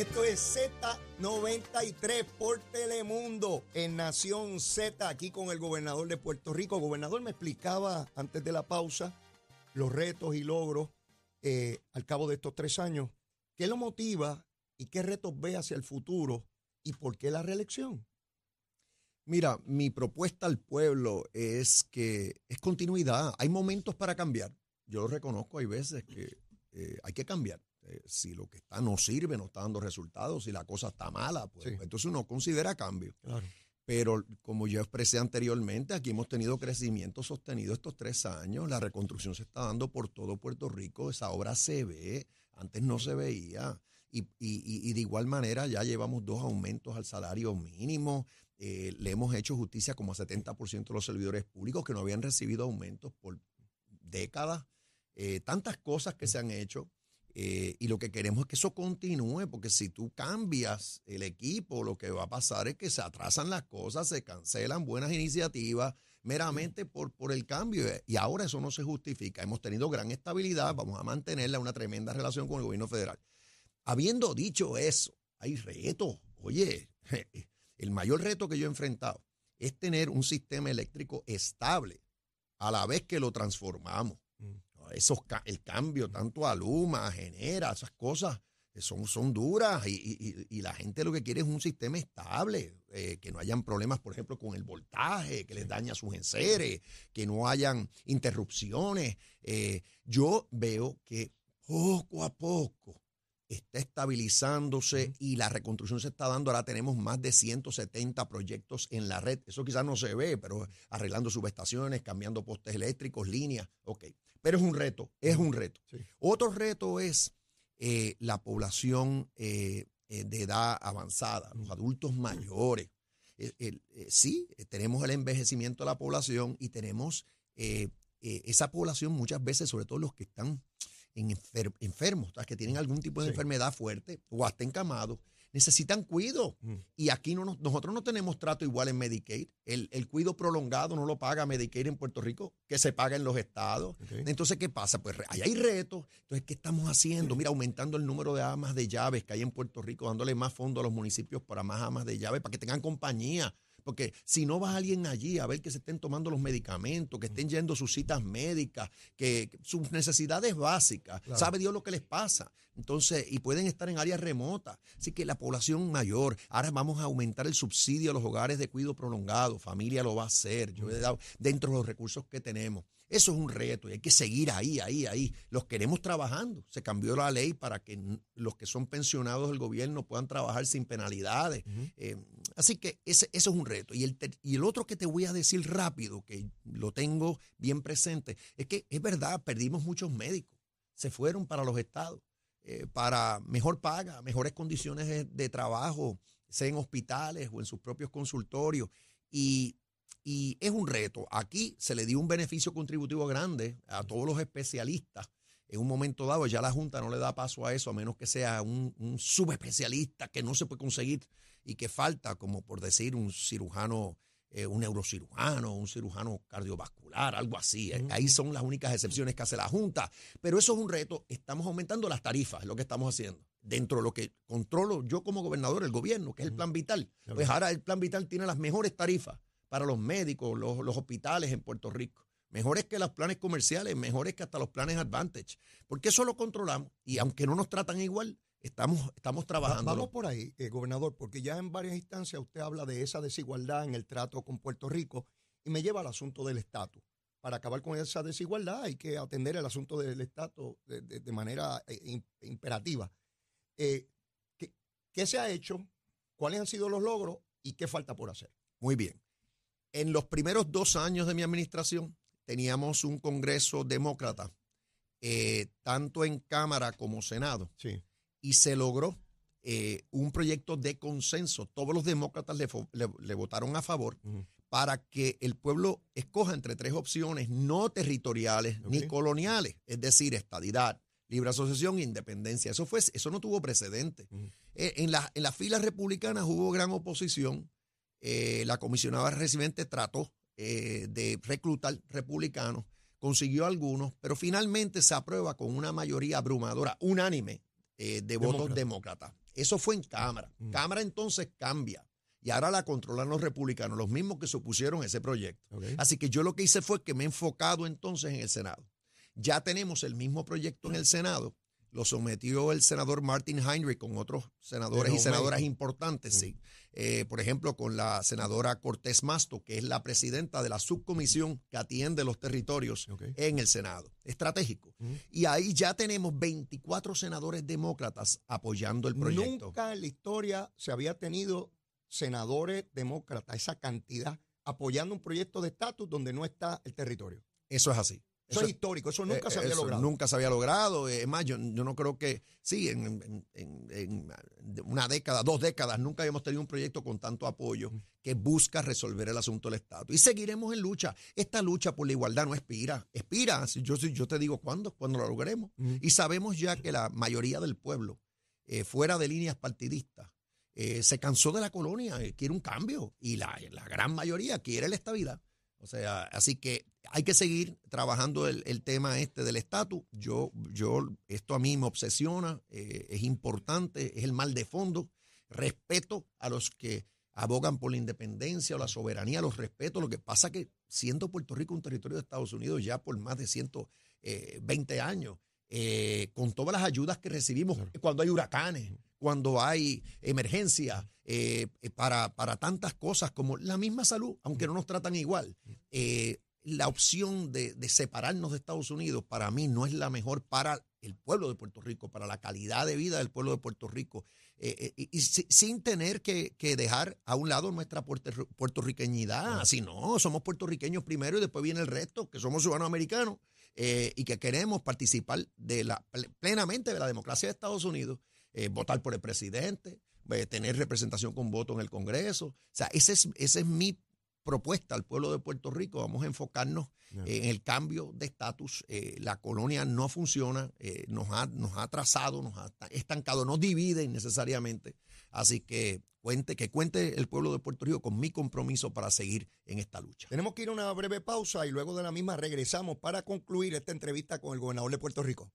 Esto es Z93 por Telemundo en Nación Z, aquí con el gobernador de Puerto Rico. gobernador me explicaba antes de la pausa los retos y logros eh, al cabo de estos tres años. ¿Qué lo motiva y qué retos ve hacia el futuro y por qué la reelección? Mira, mi propuesta al pueblo es que es continuidad. Hay momentos para cambiar. Yo reconozco, hay veces que eh, hay que cambiar. Eh, si lo que está no sirve, no está dando resultados, si la cosa está mala, pues, entonces uno considera cambio. Pero como yo expresé anteriormente, aquí hemos tenido crecimiento sostenido estos tres años, la reconstrucción se está dando por todo Puerto Rico, esa obra se ve, antes no se veía. Y, y, de igual manera ya llevamos dos aumentos al salario mínimo, eh, le hemos hecho justicia como a 70% de los servidores públicos que no habían recibido aumentos por décadas, eh, tantas cosas que se han hecho. Eh, y lo que queremos es que eso continúe, porque si tú cambias el equipo, lo que va a pasar es que se atrasan las cosas, se cancelan buenas iniciativas meramente por, por el cambio. Y ahora eso no se justifica. Hemos tenido gran estabilidad, vamos a mantenerla, una tremenda relación con el gobierno federal. Habiendo dicho eso, hay retos. Oye, el mayor reto que yo he enfrentado es tener un sistema eléctrico estable a la vez que lo transformamos esos, el cambio tanto a Luma, genera, esas cosas eh, son, son duras y, la gente lo que quiere es un sistema estable, eh, que no hayan problemas, por ejemplo, con el voltaje, que les daña sus enseres, que no hayan interrupciones. Eh, yo veo que poco a poco está estabilizándose y la reconstrucción se está dando. Ahora tenemos más de 170 proyectos en la red. Eso quizás no se ve, pero arreglando subestaciones, cambiando postes eléctricos, líneas. Ok. Pero es un reto, es un reto. Otro reto es eh, la población eh, eh, de edad avanzada, los adultos mayores. sí, tenemos el envejecimiento de la población y tenemos esa población muchas veces, sobre todo los que están en enfermos, que tienen algún tipo de enfermedad fuerte o hasta encamados, necesitan cuido. Mm. Y aquí no, nosotros no tenemos trato igual en Medicaid. El, el, cuido prolongado no lo paga Medicaid en Puerto Rico, que se paga en los estados. Entonces, ¿qué pasa? Pues ahí hay retos. Entonces, ¿qué estamos haciendo? Mira, aumentando el número de amas de llaves que hay en Puerto Rico, dándole más fondos a los municipios para más amas de llaves, para que tengan compañía. Porque si no va alguien allí a ver que se estén tomando los medicamentos, que estén yendo sus citas médicas, que, sus necesidades básicas, sabe Dios lo que les pasa. Entonces, y pueden estar en áreas remotas. Así que la población mayor, ahora vamos a aumentar el subsidio a los hogares de cuidado prolongado, familia lo va a hacer, yo he dado dentro de los recursos que tenemos. Eso es un reto y hay que seguir ahí, ahí, ahí. Los queremos trabajando. Se cambió la ley para que los que son pensionados del gobierno puedan trabajar sin penalidades. Eh, así que ese, eso es un reto. Y el, y el otro que te voy a decir rápido, que lo tengo bien presente, es que es verdad, perdimos muchos médicos. Se fueron para los estados, eh, para mejor paga, mejores condiciones de, de trabajo, sea en hospitales o en sus propios consultorios. Y y es un reto. Aquí se le dio un beneficio contributivo grande a todos los especialistas. En un momento dado ya la Junta no le da paso a eso, a menos que sea un, subespecialista que no se puede conseguir y que falta, como por decir, un cirujano, eh, un neurocirujano, un cirujano cardiovascular, algo así. Eh, ahí son las únicas excepciones que hace la Junta. Pero eso es un reto. Estamos aumentando las tarifas, es lo que estamos haciendo. Dentro de lo que controlo yo como gobernador, el gobierno, que es el Plan Vital. Pues ahora el Plan Vital tiene las mejores tarifas para los médicos, los, hospitales en Puerto Rico. Mejores que los planes comerciales, mejores que hasta los planes Advantage. Porque eso lo controlamos y aunque no nos tratan igual, estamos, estamos trabajando. Vamos por ahí, eh, gobernador, porque ya en varias instancias usted habla de esa desigualdad en el trato con Puerto Rico y me lleva al asunto del estatus. Para acabar con esa desigualdad hay que atender el asunto del estatus de, manera eh, imperativa. Eh, ¿Qué se ha hecho? ¿Cuáles han sido los logros y qué falta por hacer? Muy bien. En los primeros dos años de mi administración teníamos un Congreso demócrata, eh, tanto en Cámara como Senado, sí. y se logró eh, un proyecto de consenso. Todos los demócratas le, votaron a favor para que el pueblo escoja entre tres opciones no territoriales ni coloniales, es decir, estadidad, libre asociación e independencia. Eso, fue, eso no tuvo precedente. Eh, en, la, en las filas republicanas hubo gran oposición eh, la comisionada residente trató eh, de reclutar republicanos consiguió algunos, pero finalmente se aprueba con una mayoría abrumadora, unánime, eh, de votos demócratas. Eso fue en Cámara. Mm. Cámara entonces cambia. Y ahora la controlan los republicanos, los mismos que se opusieron a ese proyecto. Así que yo lo que hice fue que me he enfocado entonces en el Senado. Ya tenemos el mismo proyecto en el Senado lo sometió el senador Martin Heinrich con otros senadores y senadoras importantes, sí. Eh, por ejemplo, con la senadora Cortés Masto, que es la presidenta de la subcomisión que atiende los territorios en el Senado. Estratégico. Y ahí ya tenemos 24 senadores demócratas apoyando el proyecto. Nunca en la historia se había tenido senadores demócratas, esa cantidad, apoyando un proyecto de estatus donde no está el territorio. Eso es así. Eso, es histórico, eso nunca se había logrado. Nunca se había logrado. Es más, yo, no creo que, sí, en, una década, dos décadas, nunca habíamos tenido un proyecto con tanto apoyo que busca resolver el asunto del Estado. Y seguiremos en lucha. Esta lucha por la igualdad no expira. Expira, yo, yo te digo cuándo, cuando lo logremos. Y sabemos ya que la mayoría del pueblo, eh, fuera de líneas partidistas, eh, se cansó de la colonia, eh, quiere un cambio. Y la, la gran mayoría quiere la estabilidad. O sea, así que hay que seguir trabajando el, tema este del estatus. Yo, yo, esto a mí me obsesiona, eh, es importante, es el mal de fondo. Respeto a los que abogan por la independencia o la soberanía, los respeto. Lo que pasa que siendo Puerto Rico un territorio de Estados Unidos ya por más de 120 eh, años, eh, con todas las ayudas que recibimos cuando hay huracanes, cuando hay emergencia, eh, eh, para, para, tantas cosas como la misma salud, aunque no nos tratan igual. la opción de, separarnos de Estados Unidos para mí no es la mejor para el pueblo de Puerto Rico, para la calidad de vida del pueblo de Puerto Rico, y, sin tener que, dejar a un lado nuestra puertorriqueñidad. Así no, somos puertorriqueños primero y después viene el resto, que somos ciudadanos americanos. Eh, y que queremos participar de la, plenamente de la democracia de Estados Unidos, eh, votar por el presidente, eh, tener representación con voto en el Congreso. O sea, esa es, esa es mi propuesta al pueblo de Puerto Rico. Vamos a enfocarnos en el cambio de estatus. la colonia no funciona, nos, ha, nos ha atrasado, nos ha estancado, no divide innecesariamente. Así que cuente, que cuente el pueblo de Puerto Rico con mi compromiso para seguir en esta lucha. Tenemos que ir a una breve pausa y luego de la misma regresamos para concluir esta entrevista con el gobernador de Puerto Rico.